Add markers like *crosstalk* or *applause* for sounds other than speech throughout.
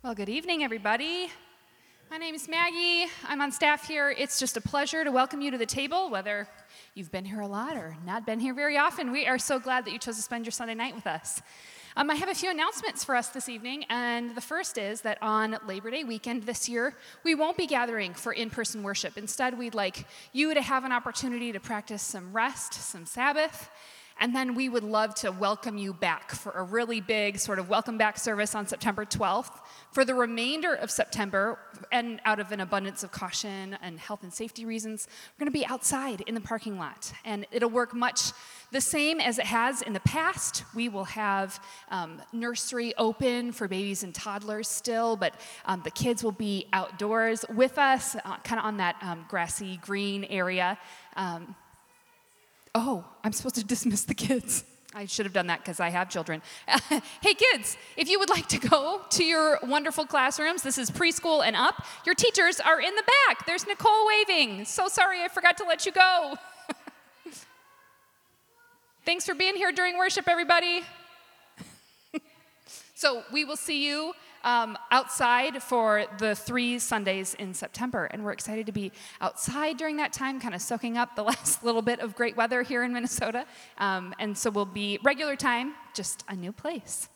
Well, good evening, everybody. My name is Maggie. I'm on staff here. It's just a pleasure to welcome you to the table, whether you've been here a lot or not been here very often. We are so glad that you chose to spend your Sunday night with us. Um, I have a few announcements for us this evening, and the first is that on Labor Day weekend this year, we won't be gathering for in person worship. Instead, we'd like you to have an opportunity to practice some rest, some Sabbath, and then we would love to welcome you back for a really big sort of welcome back service on September 12th. For the remainder of September, and out of an abundance of caution and health and safety reasons, we're going to be outside in the parking lot. And it'll work much the same as it has in the past. We will have um, nursery open for babies and toddlers still, but um, the kids will be outdoors with us, uh, kind of on that um, grassy green area. Oh, I'm supposed to dismiss the kids. I should have done that because I have children. *laughs* hey, kids, if you would like to go to your wonderful classrooms, this is preschool and up, your teachers are in the back. There's Nicole waving. So sorry, I forgot to let you go. *laughs* Thanks for being here during worship, everybody. *laughs* so we will see you um, outside for the three Sundays in September. And we're excited to be outside during that time, kind of soaking up the *laughs* last little bit of great weather here in Minnesota. Um, and so we'll be regular time, just a new place.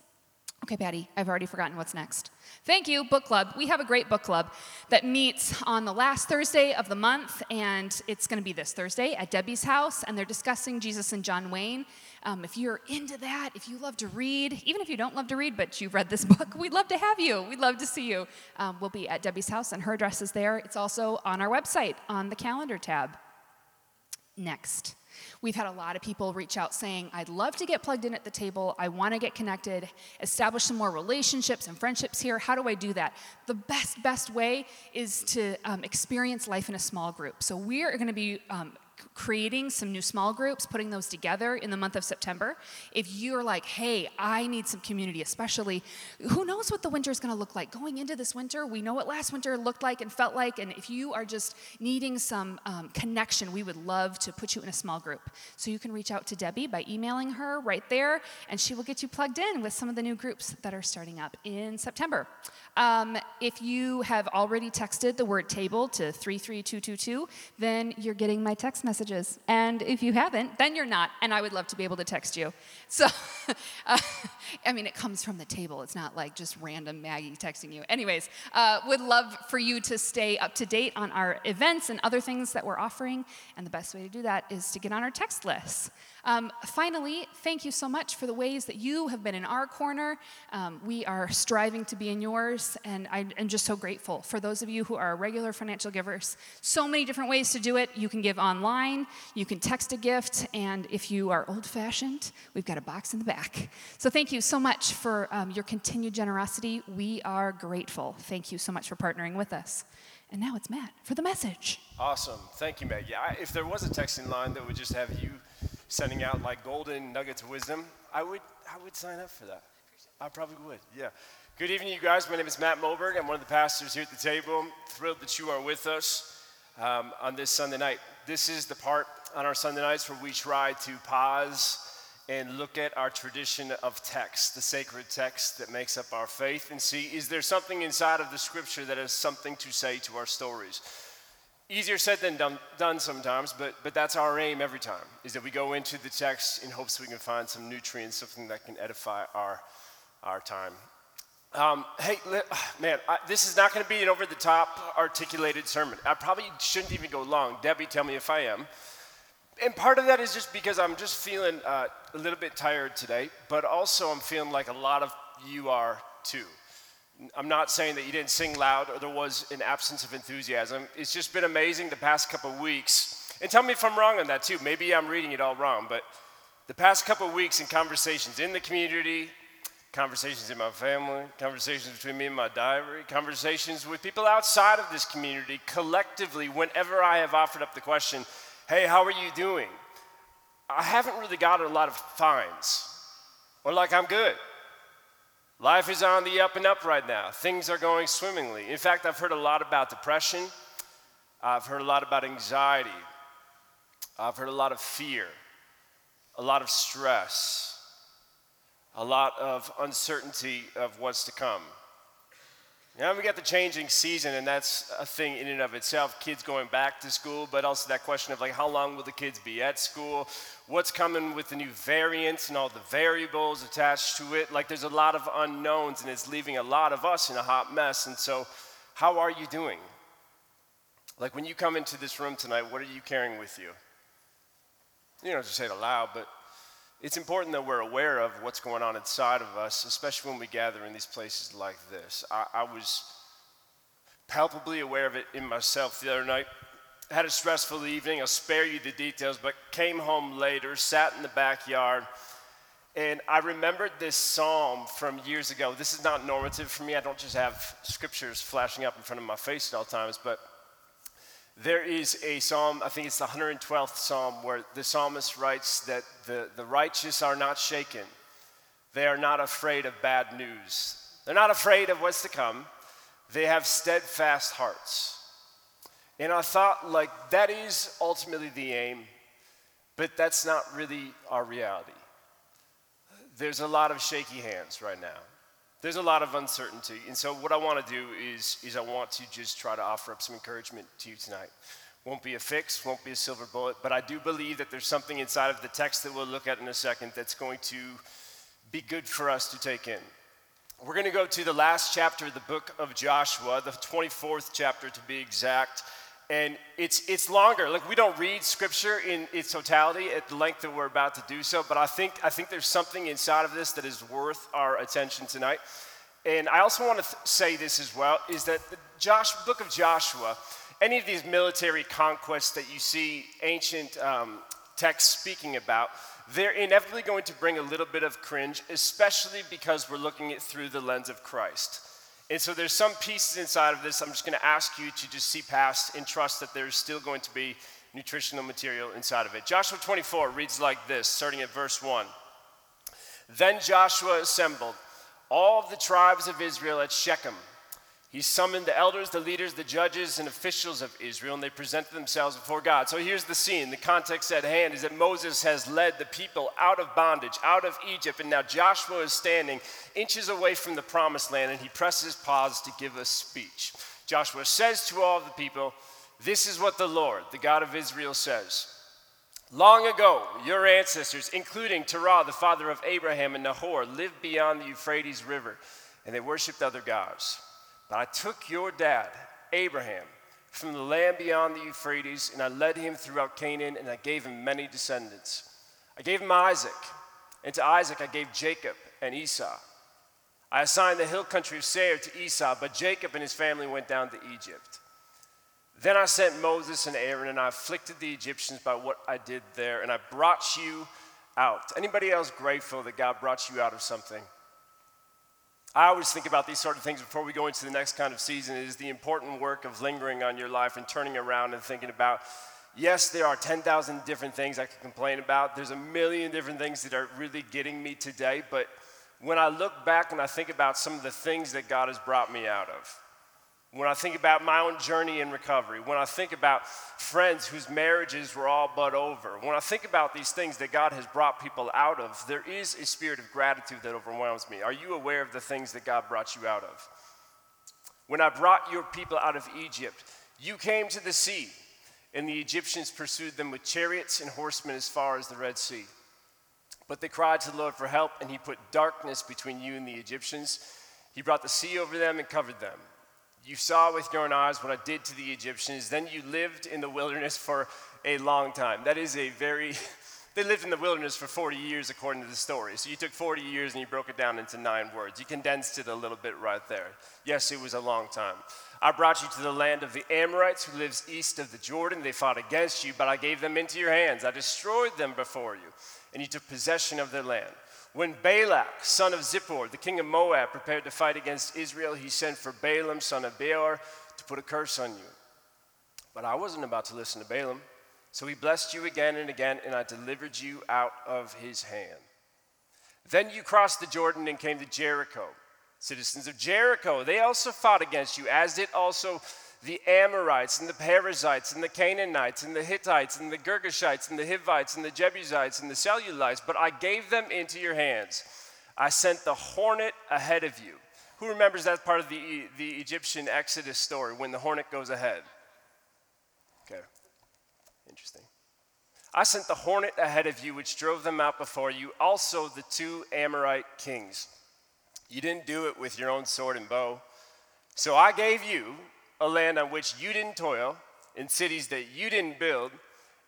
Okay, Patty, I've already forgotten what's next. Thank you, book club. We have a great book club that meets on the last Thursday of the month, and it's going to be this Thursday at Debbie's house, and they're discussing Jesus and John Wayne. Um, if you're into that, if you love to read, even if you don't love to read, but you've read this *laughs* book, we'd love to have you. We'd love to see you. Um, we'll be at Debbie's house, and her address is there. It's also on our website on the calendar tab. Next. We've had a lot of people reach out saying, I'd love to get plugged in at the table. I want to get connected, establish some more relationships and friendships here. How do I do that? The best, best way is to um, experience life in a small group. So we are going to be um, creating some new small groups, putting those together in the month of September. If you're like, hey, I need some community, especially, who knows what the winter is going to look like? Going into this winter, we know what last winter looked like and felt like. And if you are just needing some um, connection, we would love to put you in a small group. So you can reach out to Debbie by emailing her right there, and she will get you plugged in with some of the new groups that are starting up in September. Um, if you have already texted the word table to 33222, then you're getting my text messages. And if you haven't, then you're not, and I would love to be able to text you. So, *laughs* uh, I mean, it comes from the table. It's not like just random Maggie texting you. Anyways, uh, would love for you to stay up to date on our events and other things that we're offering. And the best way to do that is to get on our text list. Um, finally, thank you so much for the ways that you have been in our corner. Um, we are striving to be in yours, and I am just so grateful for those of you who are regular financial givers. So many different ways to do it. You can give online, you can text a gift, and if you are old fashioned, we've got a box in the back. So thank you so much for um, your continued generosity. We are grateful. Thank you so much for partnering with us. And now it's Matt for the message. Awesome. Thank you, Maggie. I, if there was a texting line that would just have you sending out like golden nuggets of wisdom, I would, I would sign up for that. I probably would, yeah. Good evening, you guys. My name is Matt Moberg. I'm one of the pastors here at the table. Thrilled that you are with us um, on this Sunday night. This is the part on our Sunday nights where we try to pause and look at our tradition of text, the sacred text that makes up our faith, and see is there something inside of the scripture that has something to say to our stories? easier said than done, done, sometimes, but, but that's our aim every time, is that we go into the text in hopes we can find some nutrients, something that can edify our, our time. Um, hey, man, I, this is not going to be an over the top articulated sermon. I probably shouldn't even go long. Debbie, tell me if I am. And part of that is just because I'm just feeling uh, a little bit tired today, but also I'm feeling like a lot of you are too. I'm not saying that you didn't sing loud or there was an absence of enthusiasm. It's just been amazing the past couple weeks. And tell me if I'm wrong on that too. Maybe I'm reading it all wrong, but the past couple weeks in conversations in the community, conversations in my family, conversations between me and my diary, conversations with people outside of this community, collectively, whenever I have offered up the question, hey, how are you doing? I haven't really got a lot of fines or like I'm good. Life is on the up and up right now. Things are going swimmingly. In fact, I've heard a lot about depression. I've heard a lot about anxiety. I've heard a lot of fear, a lot of stress, a lot of uncertainty of what's to come. Now we got the changing season, and that's a thing in and of itself. Kids going back to school, but also that question of like, how long will the kids be at school? What's coming with the new variants and all the variables attached to it? Like, there's a lot of unknowns, and it's leaving a lot of us in a hot mess. And so, how are you doing? Like, when you come into this room tonight, what are you carrying with you? You don't have to say it aloud, but it's important that we're aware of what's going on inside of us, especially when we gather in these places like this. I, I was palpably aware of it in myself the other night. Had a stressful evening. I'll spare you the details, but came home later, sat in the backyard, and I remembered this psalm from years ago. This is not normative for me. I don't just have scriptures flashing up in front of my face at all times, but there is a psalm, I think it's the 112th psalm, where the psalmist writes that the, the righteous are not shaken. They are not afraid of bad news. They're not afraid of what's to come. They have steadfast hearts. And I thought, like, that is ultimately the aim, but that's not really our reality. There's a lot of shaky hands right now there's a lot of uncertainty. And so, what I want to do is, is I want to just try to offer up some encouragement to you tonight. Won't be a fix, won't be a silver bullet, but I do believe that there's something inside of the text that we'll look at in a second that's going to be good for us to take in. We're going to go to the last chapter of the book of Joshua, the 24th chapter to be exact. And it's, it's longer. Like, we don't read scripture in its totality at the length that we're about to do so, but I think, I think there's something inside of this that is worth our attention tonight. And I also want to th- say this as well is that the Josh, book of Joshua, any of these military conquests that you see ancient um, texts speaking about, they're inevitably going to bring a little bit of cringe, especially because we're looking at through the lens of Christ. And so there's some pieces inside of this I'm just going to ask you to just see past and trust that there's still going to be nutritional material inside of it. Joshua 24 reads like this, starting at verse 1. Then Joshua assembled all the tribes of Israel at Shechem he summoned the elders, the leaders, the judges, and officials of Israel, and they presented themselves before God. So here's the scene. The context at hand is that Moses has led the people out of bondage, out of Egypt, and now Joshua is standing inches away from the promised land, and he presses pause to give a speech. Joshua says to all the people, This is what the Lord, the God of Israel, says. Long ago, your ancestors, including Terah, the father of Abraham and Nahor, lived beyond the Euphrates River, and they worshiped other gods. I took your dad, Abraham, from the land beyond the Euphrates, and I led him throughout Canaan, and I gave him many descendants. I gave him Isaac, and to Isaac I gave Jacob and Esau. I assigned the hill country of Seir to Esau, but Jacob and his family went down to Egypt. Then I sent Moses and Aaron, and I afflicted the Egyptians by what I did there, and I brought you out. Anybody else grateful that God brought you out of something? I always think about these sort of things before we go into the next kind of season is the important work of lingering on your life and turning around and thinking about yes, there are 10,000 different things I can complain about. There's a million different things that are really getting me today, but when I look back and I think about some of the things that God has brought me out of, when I think about my own journey in recovery, when I think about friends whose marriages were all but over, when I think about these things that God has brought people out of, there is a spirit of gratitude that overwhelms me. Are you aware of the things that God brought you out of? When I brought your people out of Egypt, you came to the sea, and the Egyptians pursued them with chariots and horsemen as far as the Red Sea. But they cried to the Lord for help, and he put darkness between you and the Egyptians. He brought the sea over them and covered them. You saw with your own eyes what I did to the Egyptians. Then you lived in the wilderness for a long time. That is a very, *laughs* they lived in the wilderness for 40 years according to the story. So you took 40 years and you broke it down into nine words. You condensed it a little bit right there. Yes, it was a long time. I brought you to the land of the Amorites who lives east of the Jordan. They fought against you, but I gave them into your hands. I destroyed them before you, and you took possession of their land. When Balak, son of Zippor, the king of Moab, prepared to fight against Israel, he sent for Balaam, son of Beor, to put a curse on you. But I wasn't about to listen to Balaam. So he blessed you again and again, and I delivered you out of his hand. Then you crossed the Jordan and came to Jericho. Citizens of Jericho, they also fought against you, as did also the Amorites and the Perizzites and the Canaanites and the Hittites and the Girgashites and the Hivites and the Jebusites and the Cellulites, but I gave them into your hands. I sent the hornet ahead of you, Who remembers that part of the, the Egyptian Exodus story when the hornet goes ahead? Okay, interesting. I sent the hornet ahead of you, which drove them out before you, also the two Amorite kings. You didn't do it with your own sword and bow. So I gave you a land on which you didn't toil, in cities that you didn't build,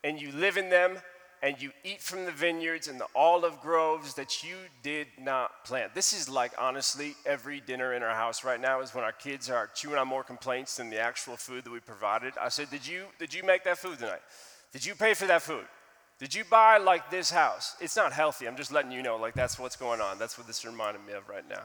and you live in them and you eat from the vineyards and the olive groves that you did not plant. This is like honestly every dinner in our house right now is when our kids are chewing on more complaints than the actual food that we provided. I said, "Did you did you make that food tonight? Did you pay for that food? Did you buy like this house? It's not healthy. I'm just letting you know like that's what's going on. That's what this reminded me of right now."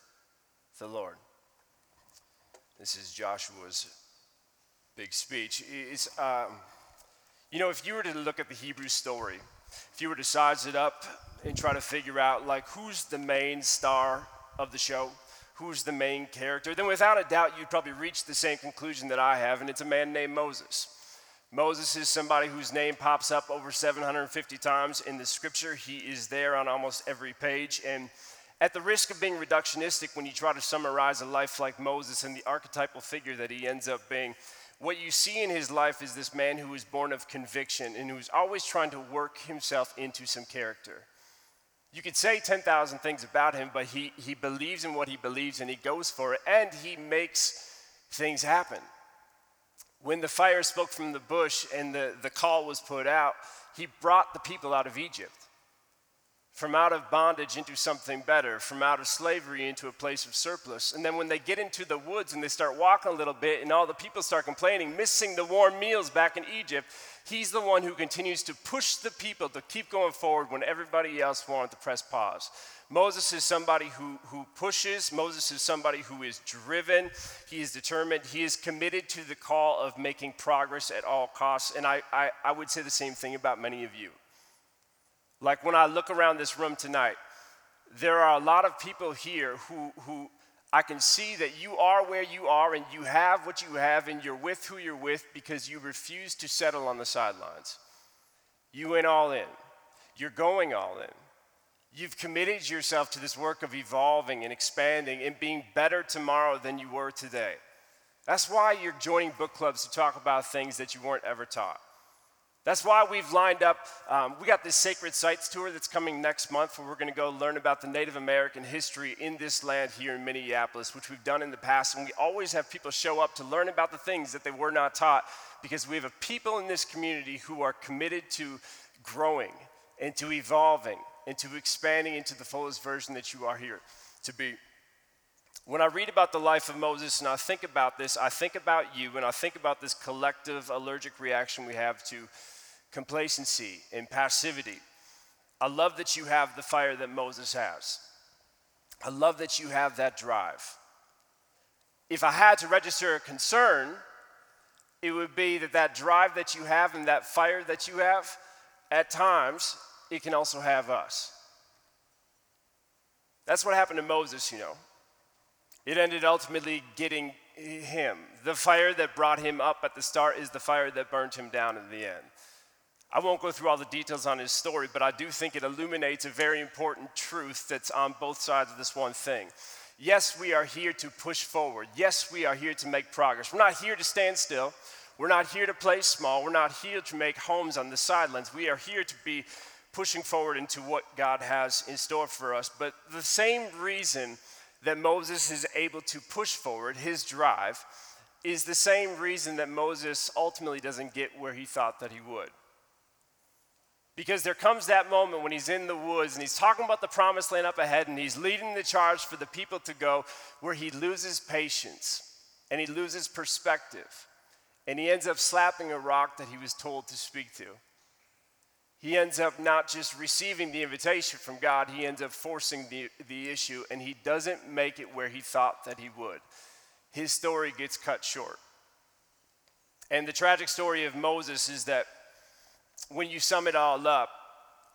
the Lord. This is Joshua's big speech. It's, um, you know, if you were to look at the Hebrew story, if you were to size it up and try to figure out, like, who's the main star of the show, who's the main character, then without a doubt, you'd probably reach the same conclusion that I have, and it's a man named Moses. Moses is somebody whose name pops up over 750 times in the scripture. He is there on almost every page. And at the risk of being reductionistic, when you try to summarize a life like Moses and the archetypal figure that he ends up being, what you see in his life is this man who is born of conviction and who's always trying to work himself into some character. You could say 10,000 things about him, but he, he believes in what he believes and he goes for it and he makes things happen. When the fire spoke from the bush and the, the call was put out, he brought the people out of Egypt from out of bondage into something better, from out of slavery into a place of surplus. And then when they get into the woods and they start walking a little bit and all the people start complaining, missing the warm meals back in Egypt, he's the one who continues to push the people to keep going forward when everybody else wanted to press pause. Moses is somebody who, who pushes. Moses is somebody who is driven. He is determined. He is committed to the call of making progress at all costs. And I, I, I would say the same thing about many of you. Like when I look around this room tonight, there are a lot of people here who, who I can see that you are where you are and you have what you have and you're with who you're with because you refuse to settle on the sidelines. You went all in. You're going all in. You've committed yourself to this work of evolving and expanding and being better tomorrow than you were today. That's why you're joining book clubs to talk about things that you weren't ever taught. That's why we've lined up, um, we got this Sacred Sites tour that's coming next month where we're going to go learn about the Native American history in this land here in Minneapolis, which we've done in the past. And we always have people show up to learn about the things that they were not taught because we have a people in this community who are committed to growing and to evolving and to expanding into the fullest version that you are here to be. When I read about the life of Moses and I think about this, I think about you and I think about this collective allergic reaction we have to complacency and passivity. I love that you have the fire that Moses has. I love that you have that drive. If I had to register a concern, it would be that that drive that you have and that fire that you have, at times, it can also have us. That's what happened to Moses, you know. It ended ultimately getting him. The fire that brought him up at the start is the fire that burned him down in the end. I won't go through all the details on his story, but I do think it illuminates a very important truth that's on both sides of this one thing. Yes, we are here to push forward. Yes, we are here to make progress. We're not here to stand still. We're not here to play small. We're not here to make homes on the sidelines. We are here to be pushing forward into what God has in store for us. But the same reason that Moses is able to push forward, his drive, is the same reason that Moses ultimately doesn't get where he thought that he would. Because there comes that moment when he's in the woods and he's talking about the promised land up ahead and he's leading the charge for the people to go where he loses patience and he loses perspective and he ends up slapping a rock that he was told to speak to. He ends up not just receiving the invitation from God, he ends up forcing the, the issue, and he doesn't make it where he thought that he would. His story gets cut short. And the tragic story of Moses is that when you sum it all up,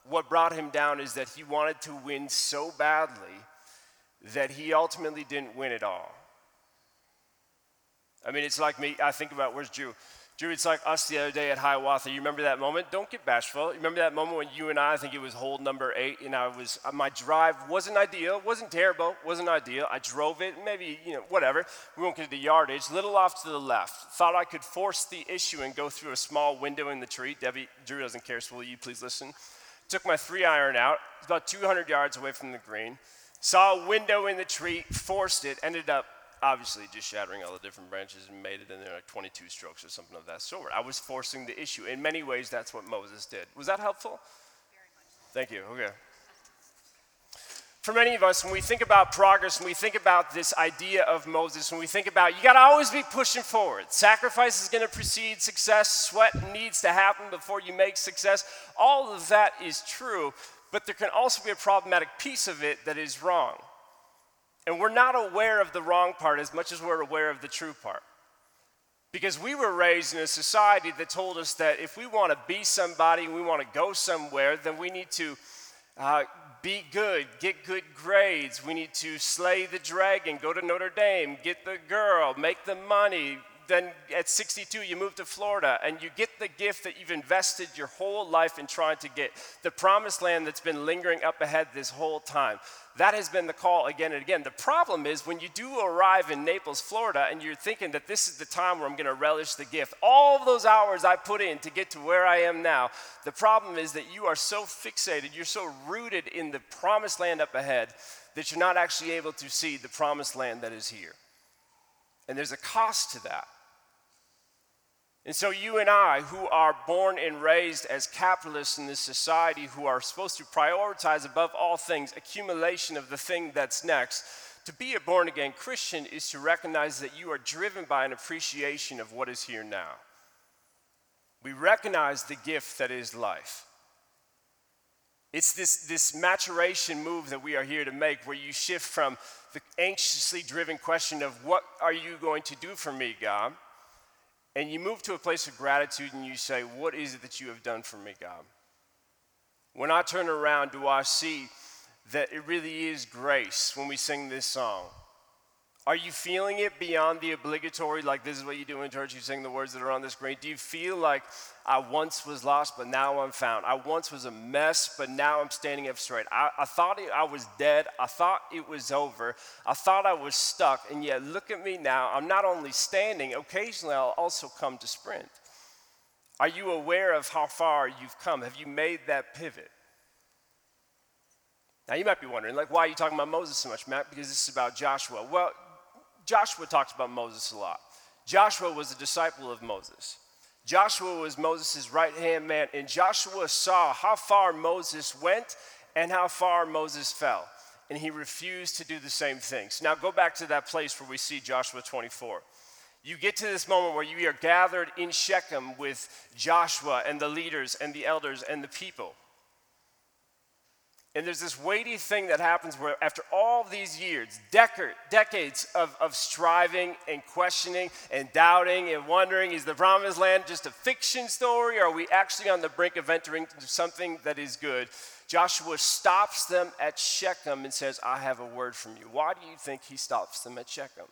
what brought him down is that he wanted to win so badly that he ultimately didn't win it all. I mean, it's like me, I think about where's Drew? Drew, it's like us the other day at Hiawatha. You remember that moment? Don't get bashful. You remember that moment when you and I, I think it was hole number eight, and I was, uh, my drive wasn't ideal, wasn't terrible, wasn't ideal. I drove it, maybe, you know, whatever. We won't get to the yardage. Little off to the left. Thought I could force the issue and go through a small window in the tree. Debbie, Drew doesn't care, so will you please listen? Took my three iron out, about 200 yards away from the green. Saw a window in the tree, forced it, ended up obviously just shattering all the different branches and made it in there like 22 strokes or something of that sort. I was forcing the issue. In many ways, that's what Moses did. Was that helpful? Thank you. Okay. For many of us, when we think about progress, when we think about this idea of Moses, when we think about you got to always be pushing forward. Sacrifice is going to precede success. Sweat needs to happen before you make success. All of that is true, but there can also be a problematic piece of it that is wrong. And we're not aware of the wrong part as much as we're aware of the true part. Because we were raised in a society that told us that if we want to be somebody, we want to go somewhere, then we need to uh, be good, get good grades. We need to slay the dragon, go to Notre Dame, get the girl, make the money, then at 62, you move to Florida and you get the gift that you've invested your whole life in trying to get the promised land that's been lingering up ahead this whole time. That has been the call again and again. The problem is when you do arrive in Naples, Florida, and you're thinking that this is the time where I'm going to relish the gift, all those hours I put in to get to where I am now, the problem is that you are so fixated, you're so rooted in the promised land up ahead that you're not actually able to see the promised land that is here. And there's a cost to that. And so, you and I, who are born and raised as capitalists in this society, who are supposed to prioritize above all things accumulation of the thing that's next, to be a born again Christian is to recognize that you are driven by an appreciation of what is here now. We recognize the gift that is life. It's this, this maturation move that we are here to make, where you shift from the anxiously driven question of, What are you going to do for me, God? And you move to a place of gratitude and you say, What is it that you have done for me, God? When I turn around, do I see that it really is grace when we sing this song? Are you feeling it beyond the obligatory, like this is what you do in church, you sing the words that are on the screen? Do you feel like I once was lost, but now I'm found? I once was a mess, but now I'm standing up straight. I, I thought it, I was dead. I thought it was over. I thought I was stuck, and yet look at me now. I'm not only standing, occasionally I'll also come to sprint. Are you aware of how far you've come? Have you made that pivot? Now, you might be wondering, like, why are you talking about Moses so much, Matt? Because this is about Joshua. Well, Joshua talks about Moses a lot. Joshua was a disciple of Moses. Joshua was Moses' right hand man, and Joshua saw how far Moses went and how far Moses fell. And he refused to do the same things. Now go back to that place where we see Joshua 24. You get to this moment where you are gathered in Shechem with Joshua and the leaders and the elders and the people. And there's this weighty thing that happens where, after all these years, decades of, of striving and questioning and doubting and wondering, is the promised land just a fiction story or are we actually on the brink of entering into something that is good? Joshua stops them at Shechem and says, I have a word from you. Why do you think he stops them at Shechem?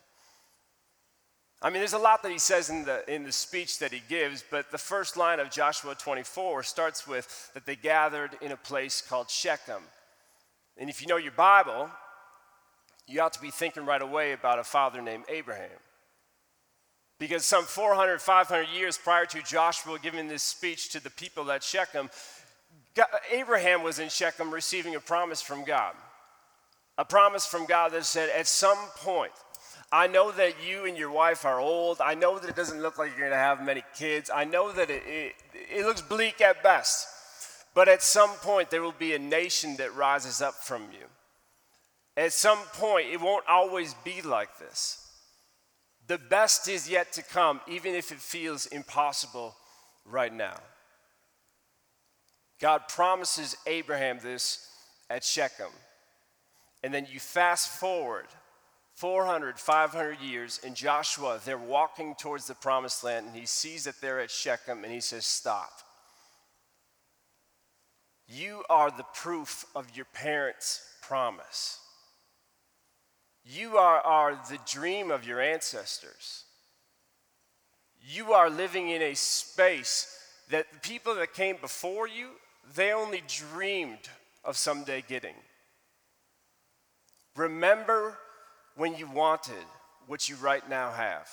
I mean, there's a lot that he says in the, in the speech that he gives, but the first line of Joshua 24 starts with that they gathered in a place called Shechem. And if you know your Bible, you ought to be thinking right away about a father named Abraham. Because some 400, 500 years prior to Joshua giving this speech to the people at Shechem, God, Abraham was in Shechem receiving a promise from God. A promise from God that said, at some point, I know that you and your wife are old. I know that it doesn't look like you're going to have many kids. I know that it, it, it looks bleak at best. But at some point, there will be a nation that rises up from you. At some point, it won't always be like this. The best is yet to come, even if it feels impossible right now. God promises Abraham this at Shechem. And then you fast forward 400, 500 years, and Joshua, they're walking towards the promised land, and he sees that they're at Shechem, and he says, Stop. You are the proof of your parents' promise. You are, are the dream of your ancestors. You are living in a space that the people that came before you, they only dreamed of someday getting. Remember when you wanted what you right now have.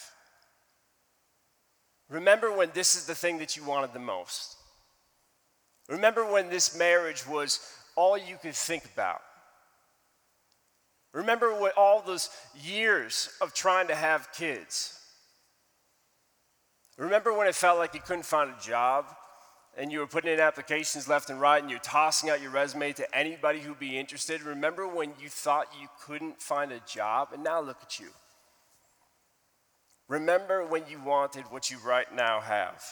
Remember when this is the thing that you wanted the most. Remember when this marriage was all you could think about. Remember what all those years of trying to have kids. Remember when it felt like you couldn't find a job and you were putting in applications left and right and you're tossing out your resume to anybody who'd be interested? Remember when you thought you couldn't find a job and now look at you? Remember when you wanted what you right now have?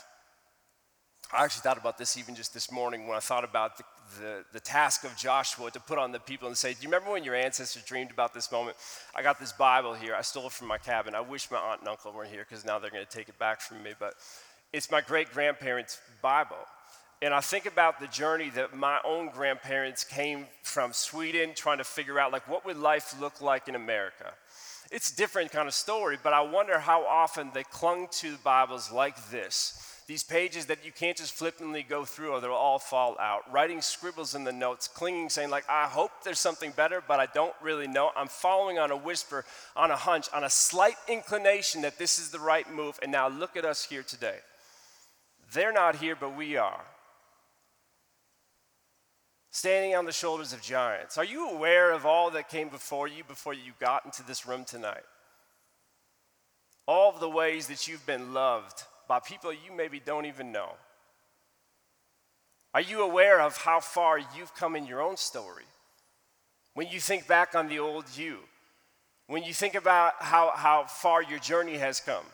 I actually thought about this even just this morning when I thought about the, the, the, task of Joshua to put on the people and say, Do you remember when your ancestors dreamed about this moment? I got this Bible here. I stole it from my cabin. I wish my aunt and uncle weren't here because now they're going to take it back from me. But it's my great grandparents' Bible. And I think about the journey that my own grandparents came from Sweden trying to figure out, like, what would life look like in America? It's a different kind of story, but I wonder how often they clung to Bibles like this these pages that you can't just flippantly go through or they'll all fall out. Writing scribbles in the notes, clinging, saying, like, I hope there's something better, but I don't really know. I'm following on a whisper, on a hunch, on a slight inclination that this is the right move. And now look at us here today. They're not here, but we are. Standing on the shoulders of giants. Are you aware of all that came before you before you got into this room tonight? All of the ways that you've been loved by people you maybe don't even know? Are you aware of how far you've come in your own story? When you think back on the old you, when you think about how, how far your journey has come.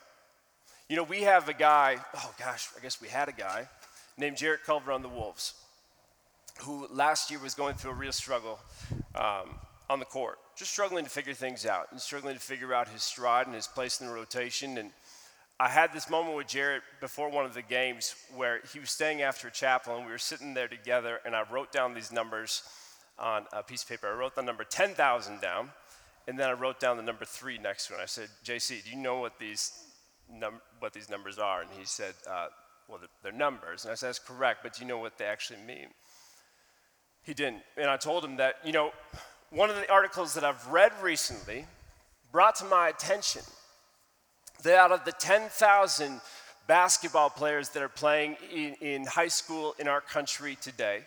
You know, we have a guy, oh gosh, I guess we had a guy named Jarrett Culver on the Wolves, who last year was going through a real struggle um, on the court, just struggling to figure things out and struggling to figure out his stride and his place in the rotation. And I had this moment with Jarrett before one of the games where he was staying after chapel and we were sitting there together and I wrote down these numbers on a piece of paper. I wrote the number 10,000 down and then I wrote down the number three next to it. I said, JC, do you know what these, num- what these numbers are? And he said, uh, well, they're numbers. And I said, that's correct, but do you know what they actually mean? He didn't. And I told him that, you know, one of the articles that I've read recently brought to my attention – that out of the 10,000 basketball players that are playing in, in, high school in our country today,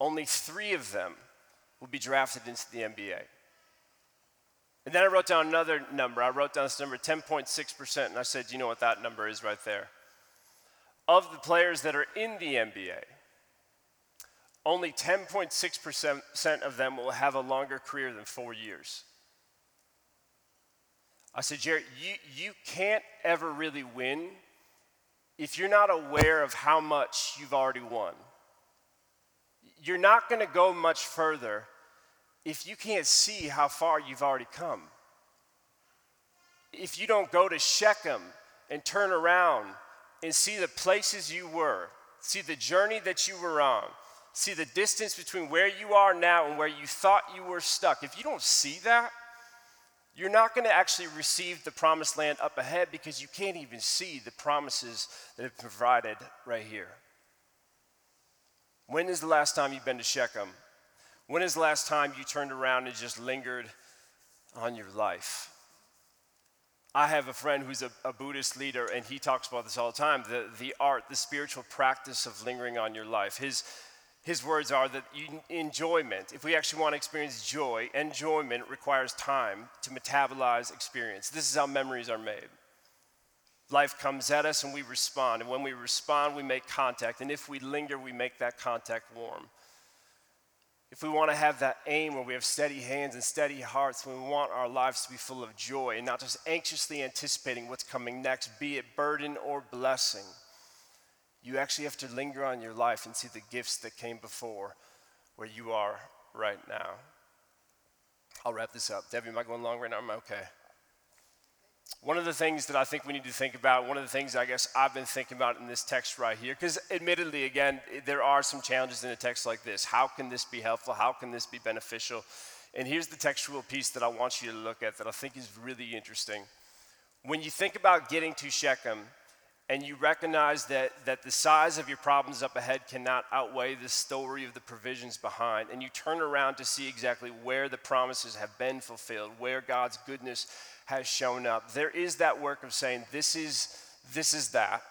only three of them will be drafted into the NBA. And then I wrote down another number. I wrote down this number 10.6%, and I said, you know what that number is right there? Of the players that are in the NBA, only 10.6% of them will have a longer career than four years. I said, Jarrett, you, you can't ever really win if you're not aware of how much you've already won. You're not going to go much further if you can't see how far you've already come. If you don't go to Shechem and turn around and see the places you were, see the journey that you were on, see the distance between where you are now and where you thought you were stuck, if you don't see that, you're not going to actually receive the promised land up ahead because you can't even see the promises that have provided right here. When is the last time you've been to Shechem? When is the last time you turned around and just lingered on your life? I have a friend who's a, a, Buddhist leader, and he talks about this all the time the, the art, the spiritual practice of lingering on your life. His, his words are that enjoyment, if we actually want to experience joy, enjoyment requires time to metabolize experience. This is how memories are made. Life comes at us and we respond. And when we respond, we make contact. And if we linger, we make that contact warm. If we want to have that aim where we have steady hands and steady hearts, when we want our lives to be full of joy and not just anxiously anticipating what's coming next, be it burden or blessing, You actually have to linger on your life and see the gifts that came before where you are right now. I'll wrap this up. Debbie, am I going long right now? Am I okay? One of the things that I think we need to think about, one of the things I guess I've been thinking about in this text right here, because admittedly, again, there are some challenges in a text like this. How can this be helpful? How can this be beneficial? And here's the textual piece that I want you to look at that I think is really interesting. When you think about getting to Shechem, and you recognize that, that the size of your problems up ahead cannot outweigh the story of the provisions behind, and you turn around to see exactly where the promises have been fulfilled, where God's goodness has shown up, there is that work of saying, This is, this is that,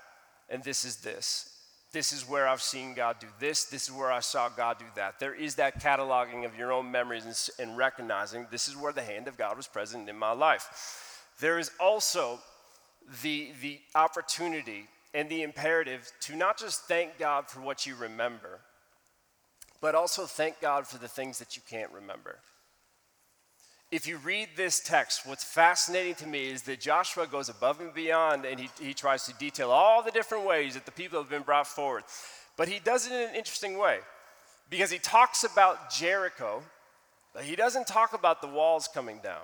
and this is this. This is where I've seen God do this. This is where I saw God do that. There is that cataloging of your own memories and, and recognizing this is where the hand of God was present in my life. There is also the, the opportunity and the imperative to not just thank God for what you remember, but also thank God for the things that you can't remember. If you read this text, what's fascinating to me is that Joshua goes above and beyond and he, he tries to detail all the different ways that the people have been brought forward. But he does it in an interesting way because he talks about Jericho, but he doesn't talk about the walls coming down.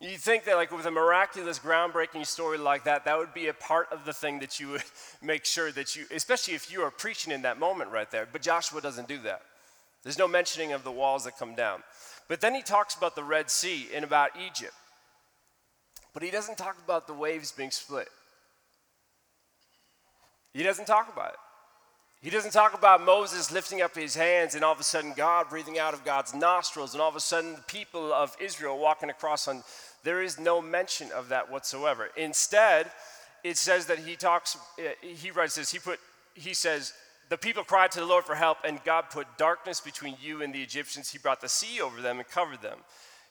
You'd think that, like, with a miraculous, groundbreaking story like that, that would be a part of the thing that you would *laughs* make sure that you, especially if you are preaching in that moment right there. But Joshua doesn't do that. There's no mentioning of the walls that come down. But then he talks about the Red Sea and about Egypt. But he doesn't talk about the waves being split. He doesn't talk about it. He doesn't talk about Moses lifting up his hands and all of a sudden God breathing out of God's nostrils and all of a sudden the people of Israel walking across on. There is no mention of that whatsoever. Instead, it says that he talks, eh, he writes this, he put, he says, the people cried to the Lord for help, and God put darkness between you and the Egyptians. He brought the sea over them and covered them.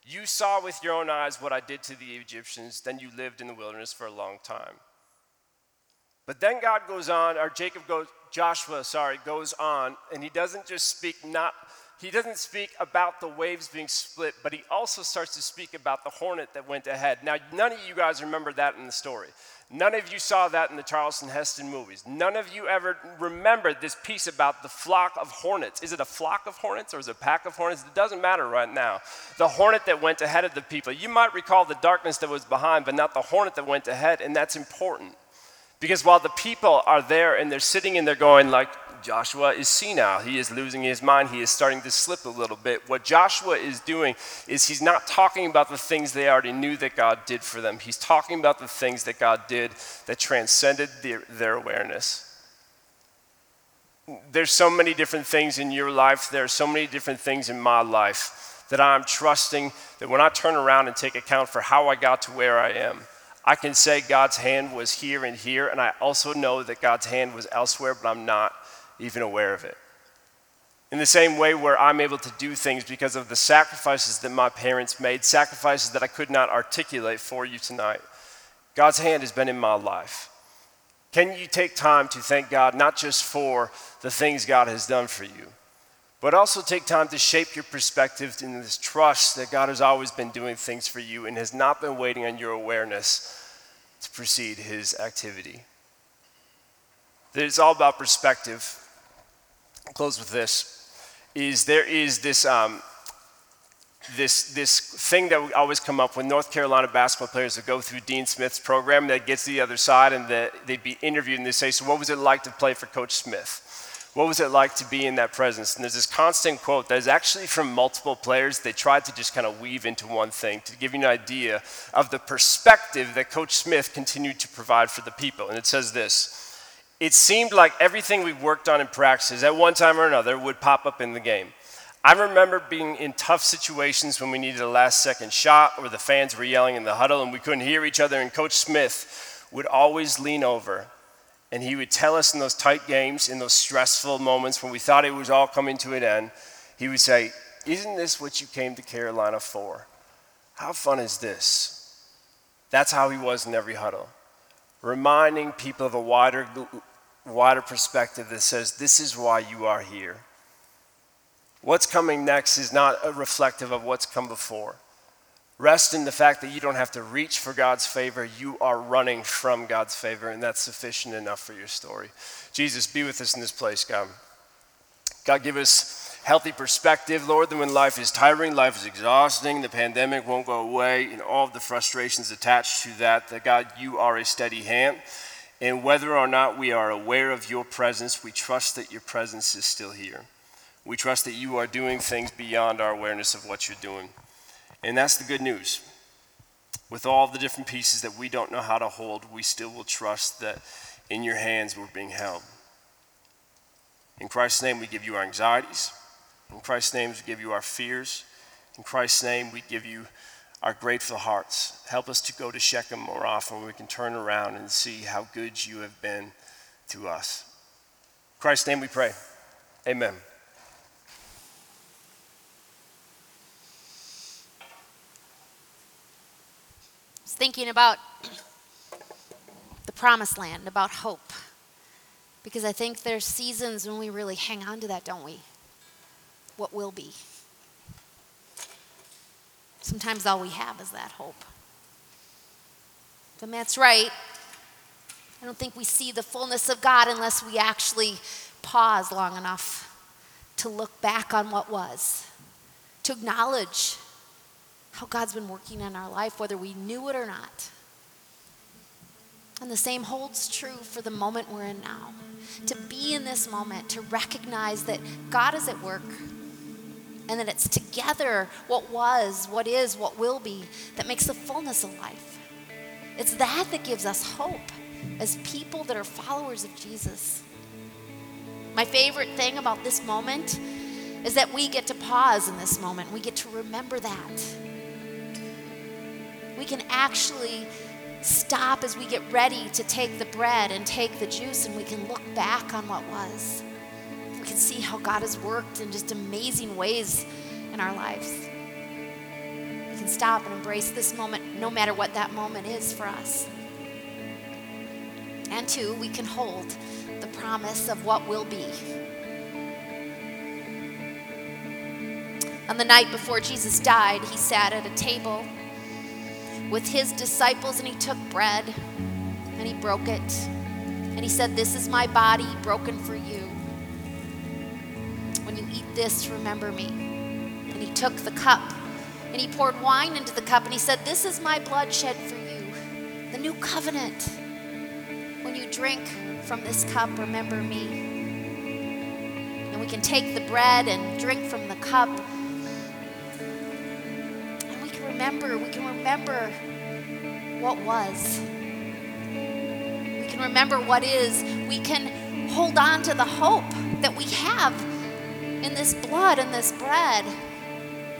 You saw with your own eyes what I did to the Egyptians, then you lived in the wilderness for a long time. But then God goes on, or Jacob goes, Joshua, sorry, goes on, and he doesn't just speak not he doesn't speak about the waves being split, but he also starts to speak about the hornet that went ahead. Now, none of you guys remember that in the story. None of you saw that in the Charlton Heston movies. None of you ever remembered this piece about the flock of hornets. Is it a flock of hornets or is it a pack of hornets? It doesn't matter right now. The hornet that went ahead of the people. You might recall the darkness that was behind, but not the hornet that went ahead, and that's important. Because while the people are there and they're sitting and they're going, like, Joshua is senile. He is losing his mind. He is starting to slip a little bit. What Joshua is doing is he's not talking about the things they already knew that God did for them. He's talking about the things that God did that transcended their, their awareness. There's so many different things in your life. There are so many different things in my life that I'm trusting that when I turn around and take account for how I got to where I am, I can say God's hand was here and here, and I also know that God's hand was elsewhere, but I'm not even aware of it. In the same way, where I'm able to do things because of the sacrifices that my parents made, sacrifices that I could not articulate for you tonight, God's hand has been in my life. Can you take time to thank God not just for the things God has done for you, but also take time to shape your perspective in this trust that God has always been doing things for you and has not been waiting on your awareness to precede his activity. It's all about perspective. Close with this. Is there is this um, this this thing that we always come up with North Carolina basketball players that go through Dean Smith's program that gets to the other side and that they'd be interviewed and they say, "So what was it like to play for Coach Smith?" What was it like to be in that presence? And there's this constant quote that is actually from multiple players. They tried to just kind of weave into one thing to give you an idea of the perspective that Coach Smith continued to provide for the people. And it says this It seemed like everything we worked on in practices at one time or another would pop up in the game. I remember being in tough situations when we needed a last second shot or the fans were yelling in the huddle and we couldn't hear each other, and Coach Smith would always lean over and he would tell us in those tight games, in those stressful moments when we thought it was all coming to an end, he would say, Isn't this what you came to Carolina for? How fun is this? That's how he was in every huddle, reminding people of a wider, wider perspective that says, This is why you are here. What's coming next is not reflective of what's come before. Rest in the fact that you don't have to reach for God's favor. You are running from God's favor, and that's sufficient enough for your story. Jesus, be with us in this place, God. God, give us healthy perspective, Lord, that when life is tiring, life is exhausting, the pandemic won't go away, and all of the frustrations attached to that, that God, you are a steady hand. And whether or not we are aware of your presence, we trust that your presence is still here. We trust that you are doing things beyond our awareness of what you're doing. And that's the good news. With all the different pieces that we don't know how to hold, we still will trust that in your hands we're being held. In Christ's name, we give you our anxieties. In Christ's name, we give you our fears. In Christ's name, we give you our grateful hearts. Help us to go to Shechem more often where we can turn around and see how good you have been to us. In Christ's name we pray. Amen. was thinking about *clears throat* the promised land, about hope. Because I think there's seasons when we really hang on to that, don't we? What will be. Sometimes all we have is that hope. But Matt's right. I don't think we see the fullness of God unless we actually pause long enough to look back on what was, to acknowledge how God's been working in our life, whether we knew it or not. And the same holds true for the moment we're in now. To be in this moment, to recognize that God is at work and that it's together what was, what is, what will be that makes the fullness of life. It's that that gives us hope as people that are followers of Jesus. My favorite thing about this moment is that we get to pause in this moment. We get to remember that we can actually stop as we get ready to take the bread and take the juice, and we can look back on what was. We can see how God has worked in just amazing ways in our lives. We can stop and embrace this moment, no matter what that moment is for us. And two, we can hold the promise of what will be. On the night before Jesus died, he sat at a table with his disciples and he took bread and he broke it. And he said, This is my body broken for you. Eat this, remember me. And he took the cup and he poured wine into the cup and he said, This is my blood shed for you, the new covenant. When you drink from this cup, remember me. And we can take the bread and drink from the cup And we can remember, we can remember what was. We can remember what is. We can hold on to the hope that we have in this blood and this bread,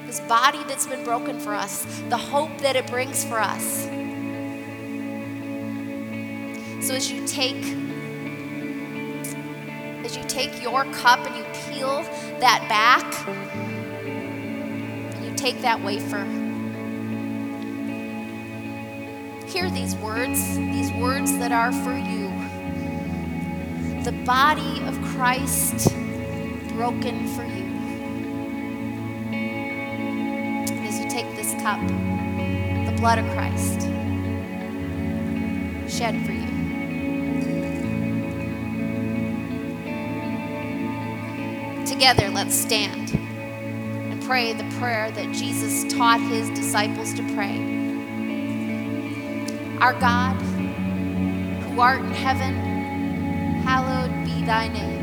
this body that's been broken for us, the hope that it brings for us. So as you take as you take your cup and you peel that back, and you take that wafer hear these words, these words that are for you. The body of Christ broken for you. And as you take this cup, the blood of Christ shed for you. Together, let's stand and pray the prayer that Jesus taught his disciples to pray. Our God, who art in heaven, hallowed be thy name.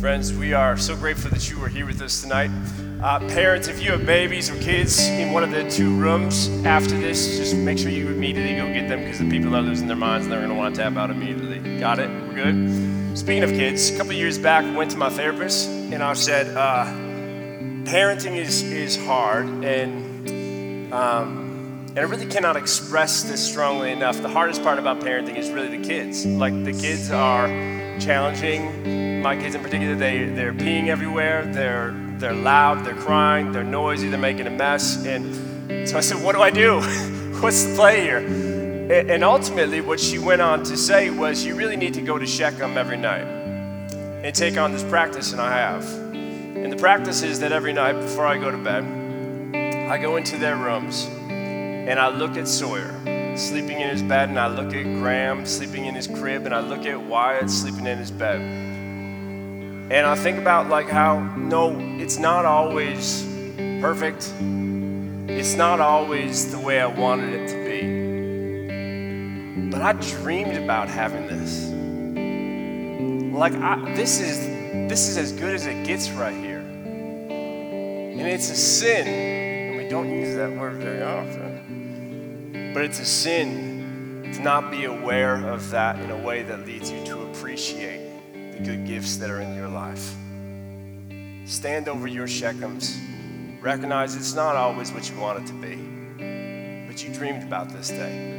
Friends, we are so grateful that you are here with us tonight. Uh, parents, if you have babies or kids in one of the two rooms after this, just make sure you immediately go get them because the people are losing their minds and they're going to want to tap out immediately. Got it? We're good? Speaking of kids, a couple years back, I went to my therapist and I said, uh, parenting is, is hard and um, And I really cannot express this strongly enough. The hardest part about parenting is really the kids. Like the kids are challenging. My kids in particular, they, they're peeing everywhere. They're, they're loud, they're crying, they're noisy, they're making a mess. And so I said, what do I do? *laughs* What's the play here? And ultimately, what she went on to say was, you really need to go to Shechem every night and take on this practice, and I have. And the practice is that every night before I go to bed, I go into their rooms and I look at Sawyer sleeping in his bed, and I look at Graham sleeping in his crib, and I look at Wyatt sleeping in his bed. And I think about like how, no, it's not always perfect. It's not always the way I wanted it to be. But I dreamed about having this. Like I, this is this is as good as it gets right here. And it's a sin, and we don't use that word very often. But it's a sin to not be aware of that in a way that leads you to appreciate good gifts that are in your life. Stand over your Shechems. Recognize it's not always what you want it to be, but you dreamed about this day.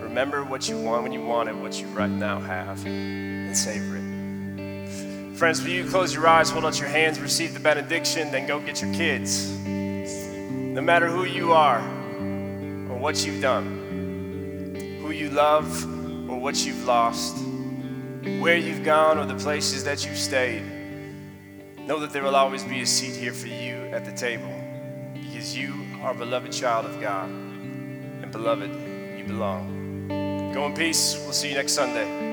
Remember what you want when you want it, what you right now have, and savor it. Friends, will you close your eyes, hold out your hands, receive the benediction, then go get your kids. No matter who you are or what you've done, who you love or what you've lost, where you've gone or the places that you've stayed, know that there will always be a seat here for you at the table because you are a beloved child of God. And beloved, you belong. Go in peace. We'll see you next Sunday.